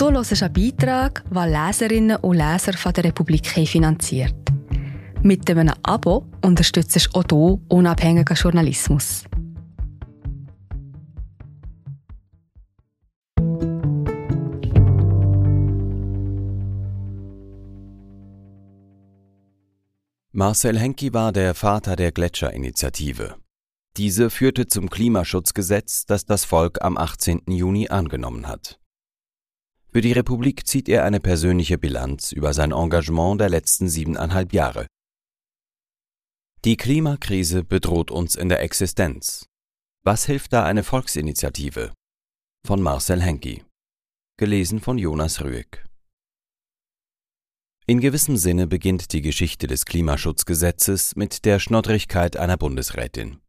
Du hörst einen Beitrag, den Leserinnen und Leser von der Republik finanziert. Mit einem Abo unterstützt du auch du unabhängigen Journalismus. Marcel Henke war der Vater der Gletscherinitiative. Diese führte zum Klimaschutzgesetz, das das Volk am 18. Juni angenommen hat. Für die Republik zieht er eine persönliche Bilanz über sein Engagement der letzten siebeneinhalb Jahre. Die Klimakrise bedroht uns in der Existenz. Was hilft da eine Volksinitiative? Von Marcel Henke. Gelesen von Jonas Rüegg. In gewissem Sinne beginnt die Geschichte des Klimaschutzgesetzes mit der Schnoddrigkeit einer Bundesrätin.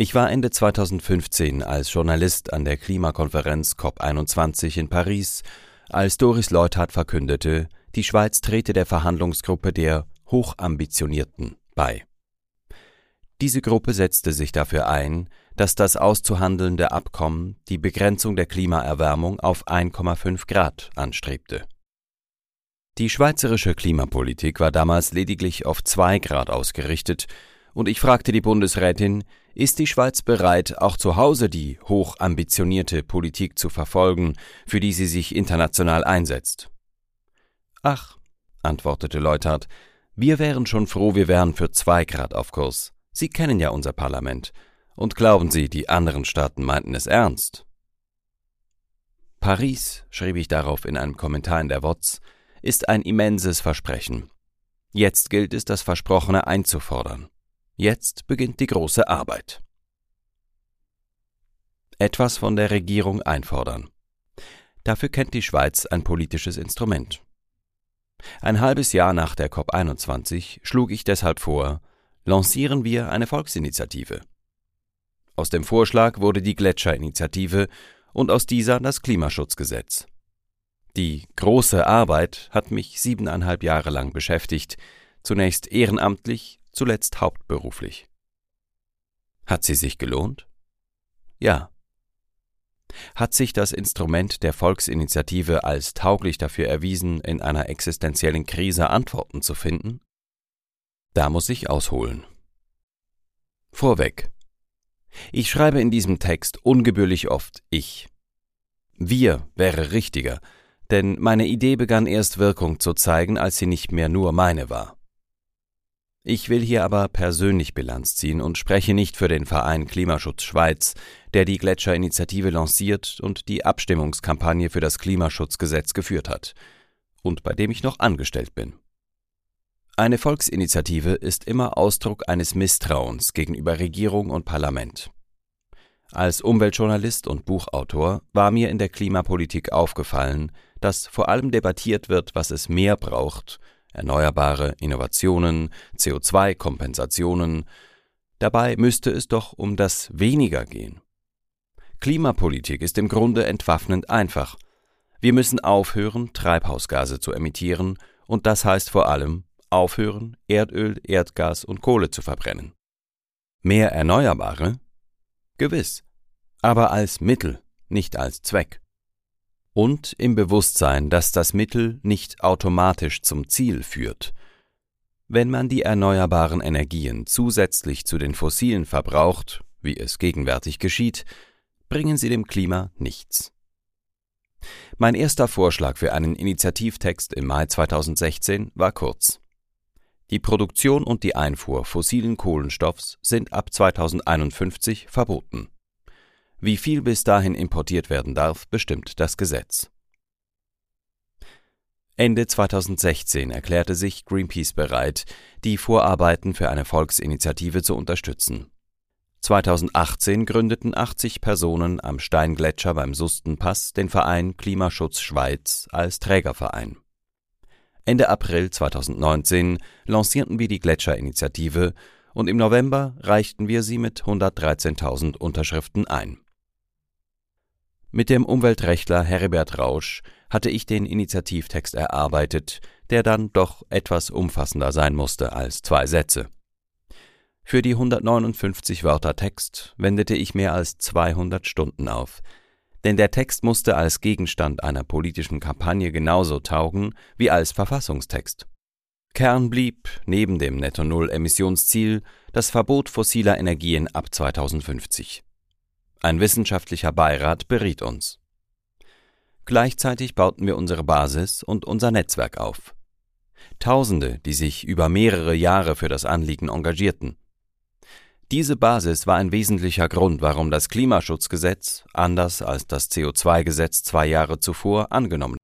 Ich war Ende 2015 als Journalist an der Klimakonferenz COP21 in Paris, als Doris Leuthard verkündete, die Schweiz trete der Verhandlungsgruppe der Hochambitionierten bei. Diese Gruppe setzte sich dafür ein, dass das auszuhandelnde Abkommen die Begrenzung der Klimaerwärmung auf 1,5 Grad anstrebte. Die schweizerische Klimapolitik war damals lediglich auf 2 Grad ausgerichtet, und ich fragte die Bundesrätin, ist die Schweiz bereit, auch zu Hause die hochambitionierte Politik zu verfolgen, für die sie sich international einsetzt? Ach, antwortete Leuthard, wir wären schon froh, wir wären für zwei Grad auf Kurs. Sie kennen ja unser Parlament. Und glauben Sie, die anderen Staaten meinten es ernst? Paris, schrieb ich darauf in einem Kommentar in der WOTS, ist ein immenses Versprechen. Jetzt gilt es, das Versprochene einzufordern. Jetzt beginnt die große Arbeit. Etwas von der Regierung einfordern. Dafür kennt die Schweiz ein politisches Instrument. Ein halbes Jahr nach der COP21 schlug ich deshalb vor, lancieren wir eine Volksinitiative. Aus dem Vorschlag wurde die Gletscherinitiative und aus dieser das Klimaschutzgesetz. Die große Arbeit hat mich siebeneinhalb Jahre lang beschäftigt, zunächst ehrenamtlich, zuletzt hauptberuflich. Hat sie sich gelohnt? Ja. Hat sich das Instrument der Volksinitiative als tauglich dafür erwiesen, in einer existenziellen Krise Antworten zu finden? Da muss ich ausholen. Vorweg. Ich schreibe in diesem Text ungebührlich oft ich. Wir wäre richtiger, denn meine Idee begann erst Wirkung zu zeigen, als sie nicht mehr nur meine war. Ich will hier aber persönlich Bilanz ziehen und spreche nicht für den Verein Klimaschutz Schweiz, der die Gletscherinitiative lanciert und die Abstimmungskampagne für das Klimaschutzgesetz geführt hat und bei dem ich noch angestellt bin. Eine Volksinitiative ist immer Ausdruck eines Misstrauens gegenüber Regierung und Parlament. Als Umweltjournalist und Buchautor war mir in der Klimapolitik aufgefallen, dass vor allem debattiert wird, was es mehr braucht, erneuerbare Innovationen, CO2-Kompensationen, dabei müsste es doch um das weniger gehen. Klimapolitik ist im Grunde entwaffnend einfach. Wir müssen aufhören, Treibhausgase zu emittieren, und das heißt vor allem aufhören, Erdöl, Erdgas und Kohle zu verbrennen. Mehr Erneuerbare? Gewiss, aber als Mittel, nicht als Zweck und im Bewusstsein, dass das Mittel nicht automatisch zum Ziel führt. Wenn man die erneuerbaren Energien zusätzlich zu den fossilen verbraucht, wie es gegenwärtig geschieht, bringen sie dem Klima nichts. Mein erster Vorschlag für einen Initiativtext im Mai 2016 war kurz. Die Produktion und die Einfuhr fossilen Kohlenstoffs sind ab 2051 verboten. Wie viel bis dahin importiert werden darf, bestimmt das Gesetz. Ende 2016 erklärte sich Greenpeace bereit, die Vorarbeiten für eine Volksinitiative zu unterstützen. 2018 gründeten 80 Personen am Steingletscher beim Sustenpass den Verein Klimaschutz Schweiz als Trägerverein. Ende April 2019 lancierten wir die Gletscherinitiative und im November reichten wir sie mit 113.000 Unterschriften ein. Mit dem Umweltrechtler Heribert Rausch hatte ich den Initiativtext erarbeitet, der dann doch etwas umfassender sein musste als zwei Sätze. Für die 159 Wörter Text wendete ich mehr als 200 Stunden auf. Denn der Text musste als Gegenstand einer politischen Kampagne genauso taugen wie als Verfassungstext. Kern blieb, neben dem Netto-Null-Emissionsziel, das Verbot fossiler Energien ab 2050. Ein wissenschaftlicher Beirat beriet uns. Gleichzeitig bauten wir unsere Basis und unser Netzwerk auf. Tausende, die sich über mehrere Jahre für das Anliegen engagierten. Diese Basis war ein wesentlicher Grund, warum das Klimaschutzgesetz, anders als das CO2-Gesetz zwei Jahre zuvor, angenommen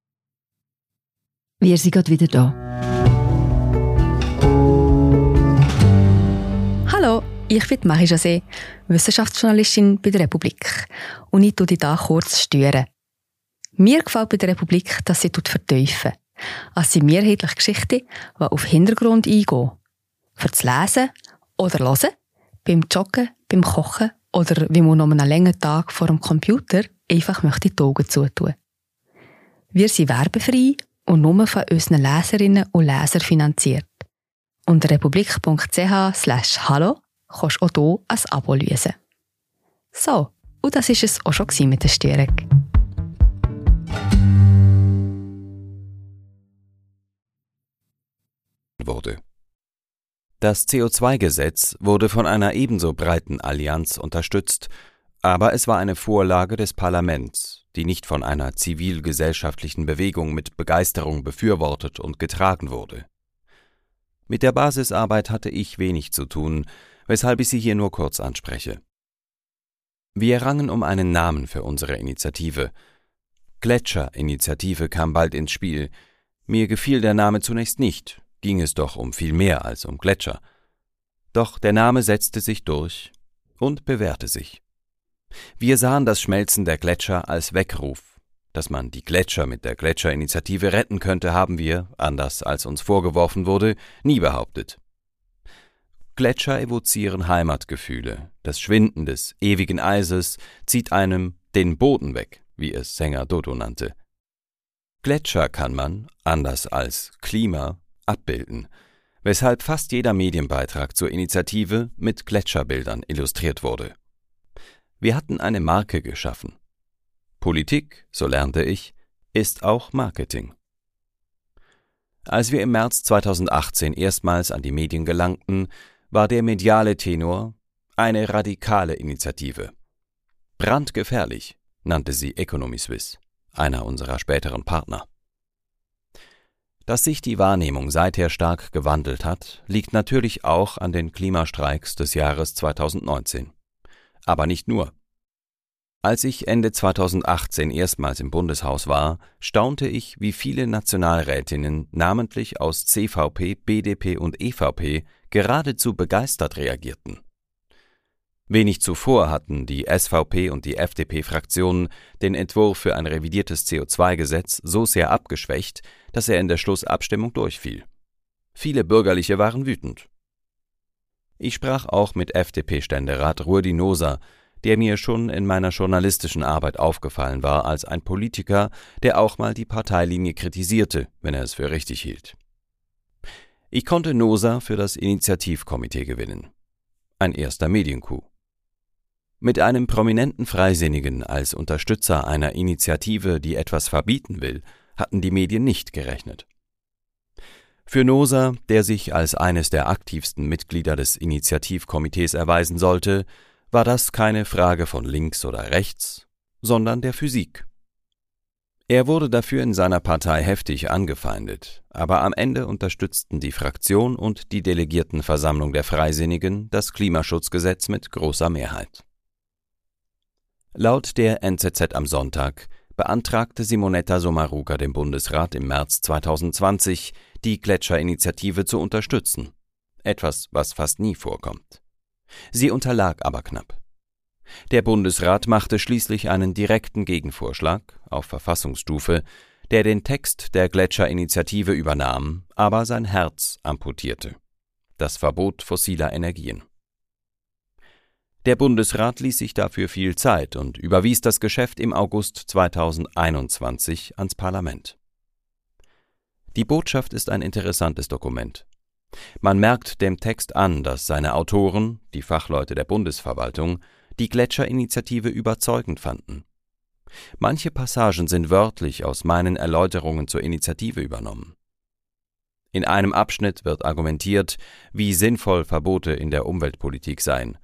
Wir sind gerade wieder da. Ich bin Marie José, Wissenschaftsjournalistin bei der Republik. Und ich tue dich hier kurz stören. Mir gefällt bei der Republik, dass sie vertiefen. Es sind mehrheitliche Geschichten, die auf Hintergrund eingehen. Für das Lesen oder Hören beim Joggen, beim Kochen oder wie man noch einen langen Tag vor dem Computer einfach möchte die Augen zutun. Wir sind werbefrei und nur von unseren Leserinnen und Lesern finanziert. Unter republik.ch slash hallo kannst du auch hier ein Abo lösen. So, und das war es auch schon mit der Störung. wurde. Das CO2-Gesetz wurde von einer ebenso breiten Allianz unterstützt, aber es war eine Vorlage des Parlaments, die nicht von einer zivilgesellschaftlichen Bewegung mit Begeisterung befürwortet und getragen wurde. Mit der Basisarbeit hatte ich wenig zu tun, weshalb ich sie hier nur kurz anspreche. Wir rangen um einen Namen für unsere Initiative. Gletscher-Initiative kam bald ins Spiel. Mir gefiel der Name zunächst nicht, ging es doch um viel mehr als um Gletscher. Doch der Name setzte sich durch und bewährte sich. Wir sahen das Schmelzen der Gletscher als Weckruf. Dass man die Gletscher mit der Gletscherinitiative retten könnte, haben wir, anders als uns vorgeworfen wurde, nie behauptet. Gletscher evozieren Heimatgefühle. Das Schwinden des ewigen Eises zieht einem den Boden weg, wie es Sänger Dodo nannte. Gletscher kann man, anders als Klima, abbilden, weshalb fast jeder Medienbeitrag zur Initiative mit Gletscherbildern illustriert wurde. Wir hatten eine Marke geschaffen. Politik, so lernte ich, ist auch Marketing. Als wir im März 2018 erstmals an die Medien gelangten, war der mediale Tenor eine radikale Initiative. Brandgefährlich nannte sie Economy Suisse, einer unserer späteren Partner. Dass sich die Wahrnehmung seither stark gewandelt hat, liegt natürlich auch an den Klimastreiks des Jahres 2019. Aber nicht nur. Als ich Ende 2018 erstmals im Bundeshaus war, staunte ich, wie viele Nationalrätinnen, namentlich aus CVP, BDP und EVP, geradezu begeistert reagierten. Wenig zuvor hatten die SVP und die FDP-Fraktionen den Entwurf für ein revidiertes CO2-Gesetz so sehr abgeschwächt, dass er in der Schlussabstimmung durchfiel. Viele Bürgerliche waren wütend. Ich sprach auch mit FDP-Ständerat Rudi Noser, der mir schon in meiner journalistischen Arbeit aufgefallen war als ein Politiker, der auch mal die Parteilinie kritisierte, wenn er es für richtig hielt. Ich konnte Noser für das Initiativkomitee gewinnen. Ein erster Mediencoup. Mit einem prominenten Freisinnigen als Unterstützer einer Initiative, die etwas verbieten will, hatten die Medien nicht gerechnet. Für Noser, der sich als eines der aktivsten Mitglieder des Initiativkomitees erweisen sollte, war das keine Frage von links oder rechts, sondern der Physik. Er wurde dafür in seiner Partei heftig angefeindet, aber am Ende unterstützten die Fraktion und die Delegiertenversammlung der Freisinnigen das Klimaschutzgesetz mit großer Mehrheit. Laut der NZZ am Sonntag beantragte Simonetta Sommaruga dem Bundesrat im März 2020, die Gletscherinitiative zu unterstützen. Etwas, was fast nie vorkommt. Sie unterlag aber knapp. Der Bundesrat machte schließlich einen direkten Gegenvorschlag auf Verfassungsstufe, der den Text der Gletscherinitiative übernahm, aber sein Herz amputierte. Das Verbot fossiler Energien. Der Bundesrat ließ sich dafür viel Zeit und überwies das Geschäft im August 2021 ans Parlament. Die Botschaft ist ein interessantes Dokument. Man merkt dem Text an, dass seine Autoren, die Fachleute der Bundesverwaltung, die Gletscherinitiative überzeugend fanden. Manche Passagen sind wörtlich aus meinen Erläuterungen zur Initiative übernommen. In einem Abschnitt wird argumentiert, wie sinnvoll Verbote in der Umweltpolitik seien.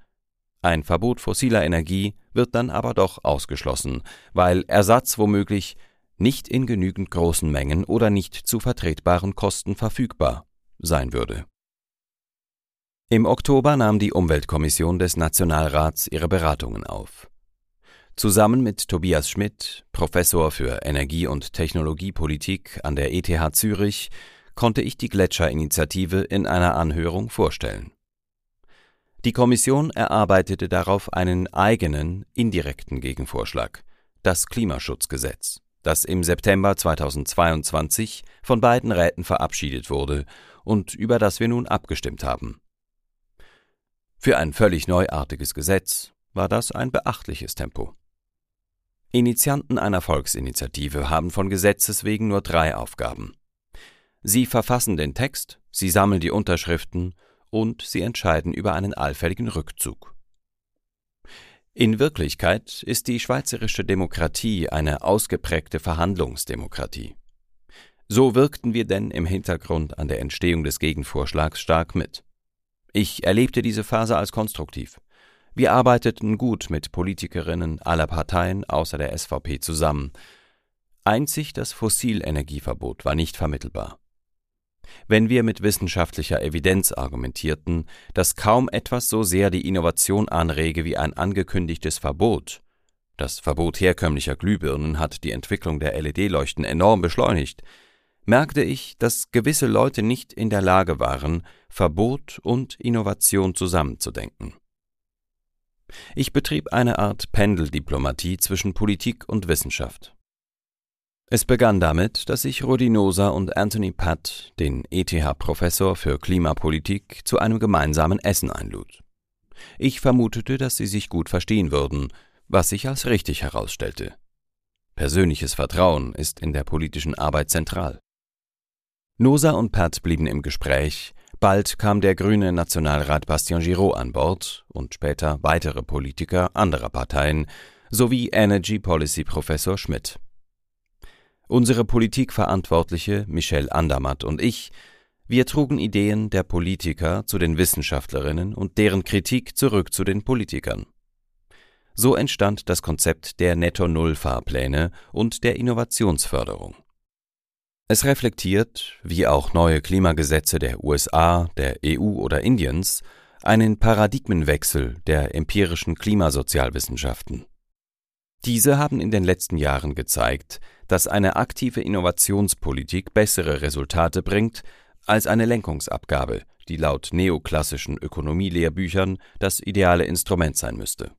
Ein Verbot fossiler Energie wird dann aber doch ausgeschlossen, weil Ersatz womöglich nicht in genügend großen Mengen oder nicht zu vertretbaren Kosten verfügbar sein würde. Im Oktober nahm die Umweltkommission des Nationalrats ihre Beratungen auf. Zusammen mit Tobias Schmidt, Professor für Energie- und Technologiepolitik an der ETH Zürich, konnte ich die Gletscherinitiative in einer Anhörung vorstellen. Die Kommission erarbeitete darauf einen eigenen, indirekten Gegenvorschlag, das Klimaschutzgesetz, das im September 2022 von beiden Räten verabschiedet wurde und über das wir nun abgestimmt haben. Für ein völlig neuartiges Gesetz war das ein beachtliches Tempo. Initianten einer Volksinitiative haben von Gesetzes wegen nur drei Aufgaben. Sie verfassen den Text, sie sammeln die Unterschriften und sie entscheiden über einen allfälligen Rückzug. In Wirklichkeit ist die schweizerische Demokratie eine ausgeprägte Verhandlungsdemokratie. So wirkten wir denn im Hintergrund an der Entstehung des Gegenvorschlags stark mit. Ich erlebte diese Phase als konstruktiv. Wir arbeiteten gut mit Politikerinnen aller Parteien außer der SVP zusammen. Einzig das Fossilenergieverbot war nicht vermittelbar wenn wir mit wissenschaftlicher Evidenz argumentierten, dass kaum etwas so sehr die Innovation anrege wie ein angekündigtes Verbot. Das Verbot herkömmlicher Glühbirnen hat die Entwicklung der LED-Leuchten enorm beschleunigt, merkte ich, dass gewisse Leute nicht in der Lage waren, Verbot und Innovation zusammenzudenken. Ich betrieb eine Art Pendeldiplomatie zwischen Politik und Wissenschaft. Es begann damit, dass ich Rudi Noser und Anthony Patt, den ETH-Professor für Klimapolitik, zu einem gemeinsamen Essen einlud. Ich vermutete, dass sie sich gut verstehen würden, was sich als richtig herausstellte. Persönliches Vertrauen ist in der politischen Arbeit zentral. Noser und Patt blieben im Gespräch, bald kam der grüne Nationalrat Bastien Giraud an Bord und später weitere Politiker anderer Parteien sowie Energy Policy Professor Schmidt. Unsere Politikverantwortliche Michelle Andermatt und ich, wir trugen Ideen der Politiker zu den Wissenschaftlerinnen und deren Kritik zurück zu den Politikern. So entstand das Konzept der Netto-Null-Fahrpläne und der Innovationsförderung. Es reflektiert, wie auch neue Klimagesetze der USA, der EU oder Indiens, einen Paradigmenwechsel der empirischen Klimasozialwissenschaften. Diese haben in den letzten Jahren gezeigt, dass eine aktive Innovationspolitik bessere Resultate bringt als eine Lenkungsabgabe, die laut neoklassischen Ökonomielehrbüchern das ideale Instrument sein müsste.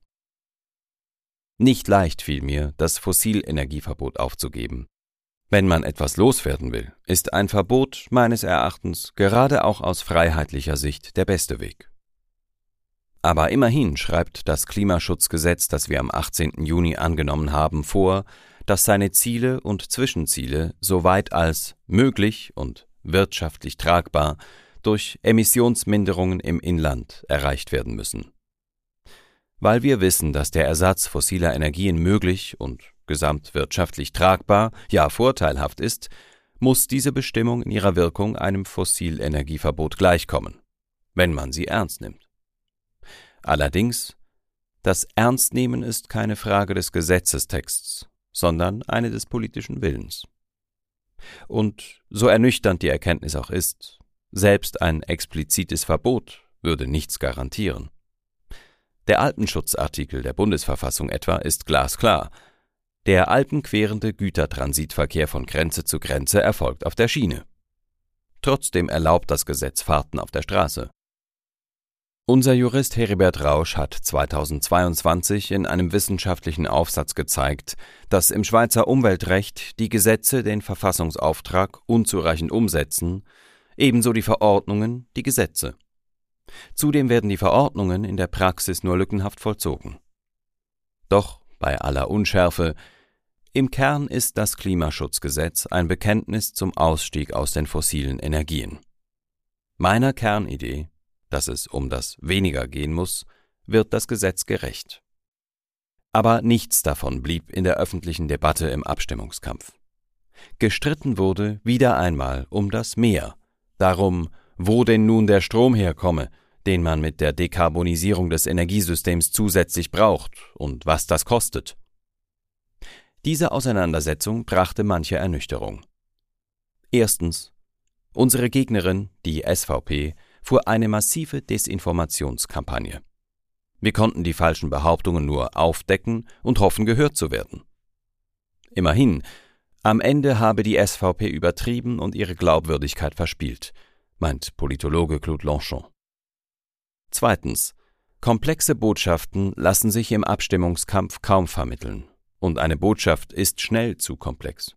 Nicht leicht fiel mir, das Fossilenergieverbot aufzugeben. Wenn man etwas loswerden will, ist ein Verbot meines Erachtens gerade auch aus freiheitlicher Sicht der beste Weg. Aber immerhin schreibt das Klimaschutzgesetz, das wir am 18. Juni angenommen haben, vor, dass seine Ziele und Zwischenziele soweit als möglich und wirtschaftlich tragbar durch Emissionsminderungen im Inland erreicht werden müssen. Weil wir wissen, dass der Ersatz fossiler Energien möglich und gesamtwirtschaftlich tragbar, ja vorteilhaft ist, muss diese Bestimmung in ihrer Wirkung einem Fossilenergieverbot gleichkommen, wenn man sie ernst nimmt. Allerdings, das Ernstnehmen ist keine Frage des Gesetzestexts, sondern eine des politischen Willens. Und so ernüchternd die Erkenntnis auch ist, selbst ein explizites Verbot würde nichts garantieren. Der Alpenschutzartikel der Bundesverfassung etwa ist glasklar. Der alpenquerende Gütertransitverkehr von Grenze zu Grenze erfolgt auf der Schiene. Trotzdem erlaubt das Gesetz Fahrten auf der Straße. Unser Jurist Heribert Rausch hat 2022 in einem wissenschaftlichen Aufsatz gezeigt, dass im Schweizer Umweltrecht die Gesetze den Verfassungsauftrag unzureichend umsetzen, ebenso die Verordnungen die Gesetze. Zudem werden die Verordnungen in der Praxis nur lückenhaft vollzogen. Doch bei aller Unschärfe im Kern ist das Klimaschutzgesetz ein Bekenntnis zum Ausstieg aus den fossilen Energien. Meiner Kernidee dass es um das weniger gehen muss, wird das Gesetz gerecht. Aber nichts davon blieb in der öffentlichen Debatte im Abstimmungskampf. Gestritten wurde wieder einmal um das Meer, darum, wo denn nun der Strom herkomme, den man mit der Dekarbonisierung des Energiesystems zusätzlich braucht und was das kostet. Diese Auseinandersetzung brachte manche Ernüchterung. Erstens. Unsere Gegnerin, die SVP, fuhr eine massive Desinformationskampagne. Wir konnten die falschen Behauptungen nur aufdecken und hoffen, gehört zu werden. Immerhin, am Ende habe die SVP übertrieben und ihre Glaubwürdigkeit verspielt, meint Politologe Claude Lanchon. Zweitens. Komplexe Botschaften lassen sich im Abstimmungskampf kaum vermitteln. Und eine Botschaft ist schnell zu komplex.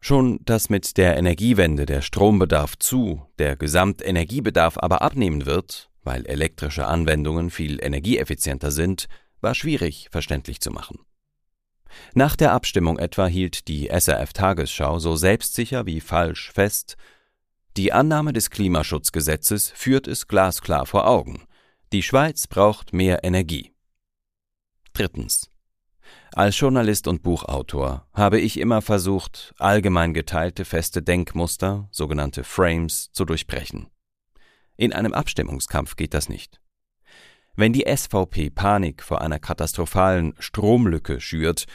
Schon dass mit der Energiewende der Strombedarf zu, der Gesamtenergiebedarf aber abnehmen wird, weil elektrische Anwendungen viel energieeffizienter sind, war schwierig verständlich zu machen. Nach der Abstimmung etwa hielt die SRF Tagesschau so selbstsicher wie falsch fest, die Annahme des Klimaschutzgesetzes führt es glasklar vor Augen. Die Schweiz braucht mehr Energie. Drittens. Als Journalist und Buchautor habe ich immer versucht, allgemein geteilte feste Denkmuster, sogenannte Frames, zu durchbrechen. In einem Abstimmungskampf geht das nicht. Wenn die SVP Panik vor einer katastrophalen Stromlücke schürt,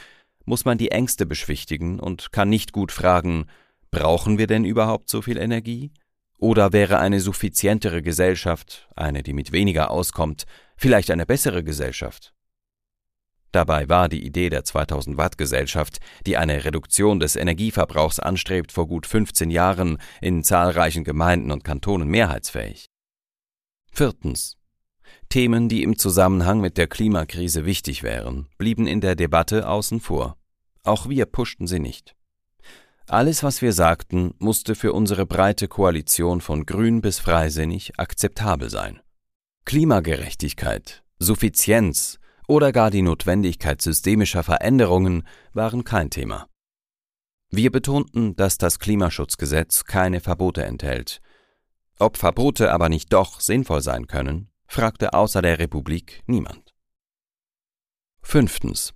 muss man die Ängste beschwichtigen und kann nicht gut fragen, brauchen wir denn überhaupt so viel Energie? Oder wäre eine suffizientere Gesellschaft, eine, die mit weniger auskommt, vielleicht eine bessere Gesellschaft? Dabei war die Idee der 2000 Watt Gesellschaft, die eine Reduktion des Energieverbrauchs anstrebt, vor gut 15 Jahren in zahlreichen Gemeinden und Kantonen mehrheitsfähig. Viertens. Themen, die im Zusammenhang mit der Klimakrise wichtig wären, blieben in der Debatte außen vor. Auch wir pushten sie nicht. Alles, was wir sagten, musste für unsere breite Koalition von grün bis freisinnig akzeptabel sein. Klimagerechtigkeit, Suffizienz oder gar die Notwendigkeit systemischer Veränderungen waren kein Thema. Wir betonten, dass das Klimaschutzgesetz keine Verbote enthält, ob Verbote aber nicht doch sinnvoll sein können, fragte außer der Republik niemand. Fünftens.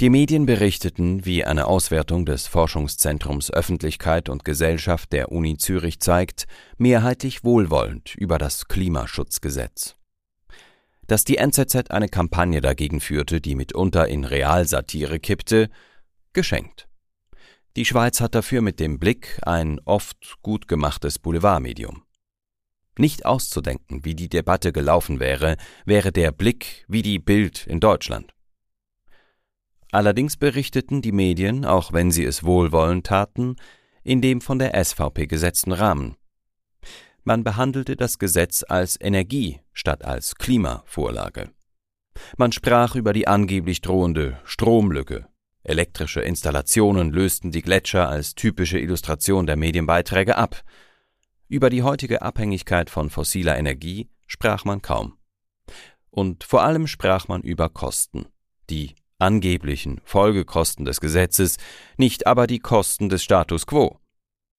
Die Medien berichteten, wie eine Auswertung des Forschungszentrums Öffentlichkeit und Gesellschaft der Uni Zürich zeigt, mehrheitlich wohlwollend über das Klimaschutzgesetz. Dass die NZZ eine Kampagne dagegen führte, die mitunter in Realsatire kippte, geschenkt. Die Schweiz hat dafür mit dem Blick ein oft gut gemachtes Boulevardmedium. Nicht auszudenken, wie die Debatte gelaufen wäre, wäre der Blick wie die Bild in Deutschland. Allerdings berichteten die Medien, auch wenn sie es wohlwollend taten, in dem von der SVP gesetzten Rahmen. Man behandelte das Gesetz als Energie statt als Klimavorlage. Man sprach über die angeblich drohende Stromlücke. Elektrische Installationen lösten die Gletscher als typische Illustration der Medienbeiträge ab. Über die heutige Abhängigkeit von fossiler Energie sprach man kaum. Und vor allem sprach man über Kosten, die angeblichen Folgekosten des Gesetzes, nicht aber die Kosten des Status quo.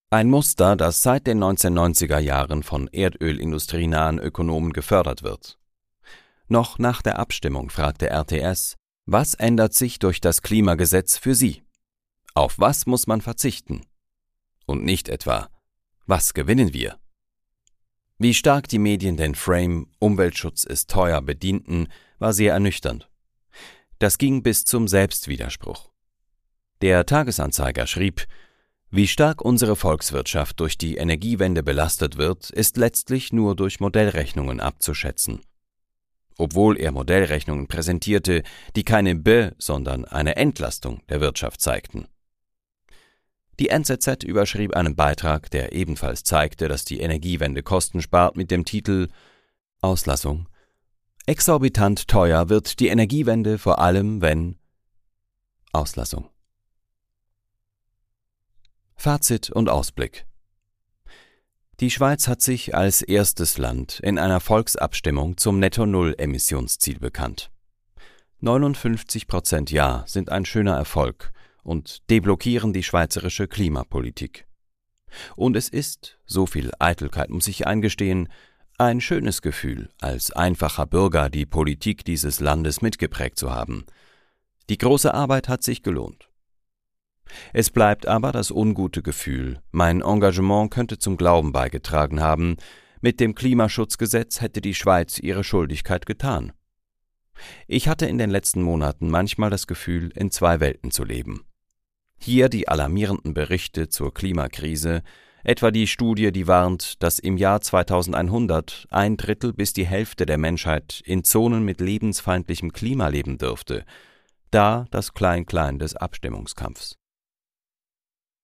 Ein Muster, das seit den 1990er Jahren von erdölindustrienahen Ökonomen gefördert wird. Noch nach der Abstimmung fragte RTS, was ändert sich durch das Klimagesetz für Sie? Auf was muss man verzichten? Und nicht etwa, was gewinnen wir? Wie stark die Medien den Frame Umweltschutz ist teuer bedienten, war sehr ernüchternd. Das ging bis zum Selbstwiderspruch. Der Tagesanzeiger schrieb, wie stark unsere Volkswirtschaft durch die Energiewende belastet wird, ist letztlich nur durch Modellrechnungen abzuschätzen. Obwohl er Modellrechnungen präsentierte, die keine Be-, sondern eine Entlastung der Wirtschaft zeigten. Die NZZ überschrieb einen Beitrag, der ebenfalls zeigte, dass die Energiewende Kosten spart mit dem Titel Auslassung. Exorbitant teuer wird die Energiewende vor allem, wenn Auslassung. Fazit und Ausblick Die Schweiz hat sich als erstes Land in einer Volksabstimmung zum Netto-Null-Emissionsziel bekannt. 59 Prozent Ja sind ein schöner Erfolg und deblockieren die schweizerische Klimapolitik. Und es ist, so viel Eitelkeit muss ich eingestehen, ein schönes Gefühl, als einfacher Bürger die Politik dieses Landes mitgeprägt zu haben. Die große Arbeit hat sich gelohnt. Es bleibt aber das ungute Gefühl, mein Engagement könnte zum Glauben beigetragen haben, mit dem Klimaschutzgesetz hätte die Schweiz ihre Schuldigkeit getan. Ich hatte in den letzten Monaten manchmal das Gefühl, in zwei Welten zu leben. Hier die alarmierenden Berichte zur Klimakrise, etwa die Studie, die warnt, dass im Jahr 2100 ein Drittel bis die Hälfte der Menschheit in Zonen mit lebensfeindlichem Klima leben dürfte, da das Klein-Klein des Abstimmungskampfs.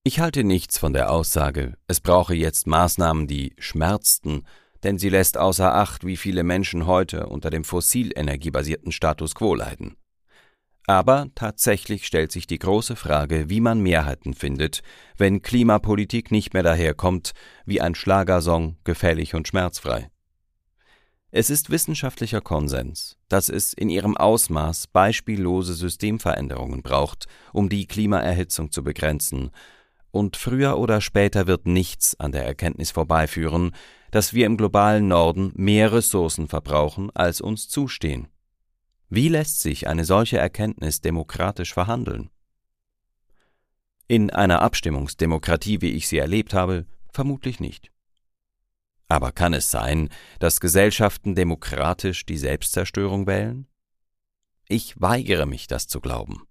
Ich halte nichts von der Aussage, es brauche jetzt Maßnahmen, die schmerzten, denn sie lässt außer Acht, wie viele Menschen heute unter dem fossilenergiebasierten Status quo leiden. Aber tatsächlich stellt sich die große Frage, wie man Mehrheiten findet, wenn Klimapolitik nicht mehr daherkommt wie ein Schlagersong gefällig und schmerzfrei. Es ist wissenschaftlicher Konsens, dass es in ihrem Ausmaß beispiellose Systemveränderungen braucht, um die Klimaerhitzung zu begrenzen und früher oder später wird nichts an der Erkenntnis vorbeiführen, dass wir im globalen Norden mehr Ressourcen verbrauchen, als uns zustehen. Wie lässt sich eine solche Erkenntnis demokratisch verhandeln? In einer Abstimmungsdemokratie, wie ich sie erlebt habe, vermutlich nicht. Aber kann es sein, dass Gesellschaften demokratisch die Selbstzerstörung wählen? Ich weigere mich, das zu glauben.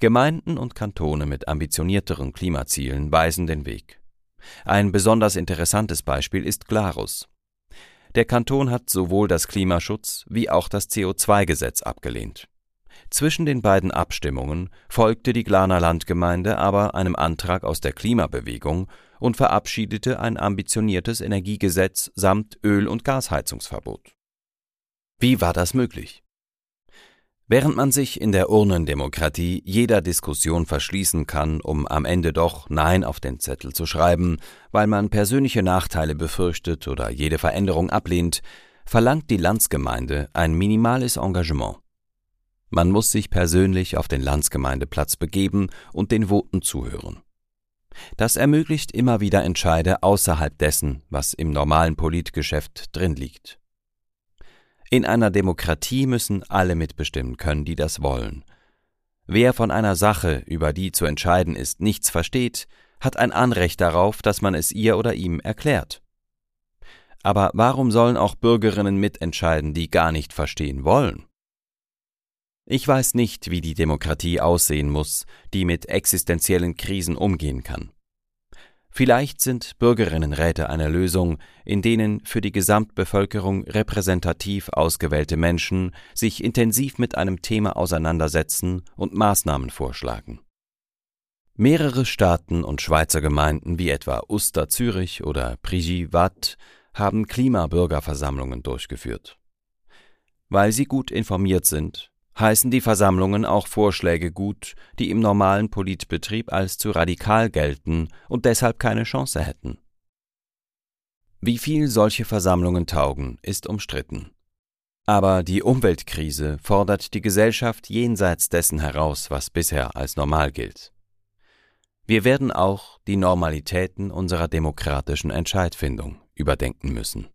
Gemeinden und Kantone mit ambitionierteren Klimazielen weisen den Weg. Ein besonders interessantes Beispiel ist Glarus. Der Kanton hat sowohl das Klimaschutz wie auch das CO2-Gesetz abgelehnt. Zwischen den beiden Abstimmungen folgte die Glaner Landgemeinde aber einem Antrag aus der Klimabewegung und verabschiedete ein ambitioniertes Energiegesetz samt Öl- und Gasheizungsverbot. Wie war das möglich? Während man sich in der Urnendemokratie jeder Diskussion verschließen kann, um am Ende doch Nein auf den Zettel zu schreiben, weil man persönliche Nachteile befürchtet oder jede Veränderung ablehnt, verlangt die Landsgemeinde ein minimales Engagement. Man muss sich persönlich auf den Landsgemeindeplatz begeben und den Voten zuhören. Das ermöglicht immer wieder Entscheide außerhalb dessen, was im normalen Politgeschäft drin liegt. In einer Demokratie müssen alle mitbestimmen können, die das wollen. Wer von einer Sache, über die zu entscheiden ist, nichts versteht, hat ein Anrecht darauf, dass man es ihr oder ihm erklärt. Aber warum sollen auch Bürgerinnen mitentscheiden, die gar nicht verstehen wollen? Ich weiß nicht, wie die Demokratie aussehen muss, die mit existenziellen Krisen umgehen kann. Vielleicht sind Bürgerinnenräte eine Lösung, in denen für die Gesamtbevölkerung repräsentativ ausgewählte Menschen sich intensiv mit einem Thema auseinandersetzen und Maßnahmen vorschlagen. Mehrere Staaten und Schweizer Gemeinden wie etwa Uster Zürich oder Prigi Watt haben Klimabürgerversammlungen durchgeführt. Weil sie gut informiert sind, heißen die Versammlungen auch Vorschläge gut, die im normalen Politbetrieb als zu radikal gelten und deshalb keine Chance hätten. Wie viel solche Versammlungen taugen, ist umstritten. Aber die Umweltkrise fordert die Gesellschaft jenseits dessen heraus, was bisher als normal gilt. Wir werden auch die Normalitäten unserer demokratischen Entscheidfindung überdenken müssen.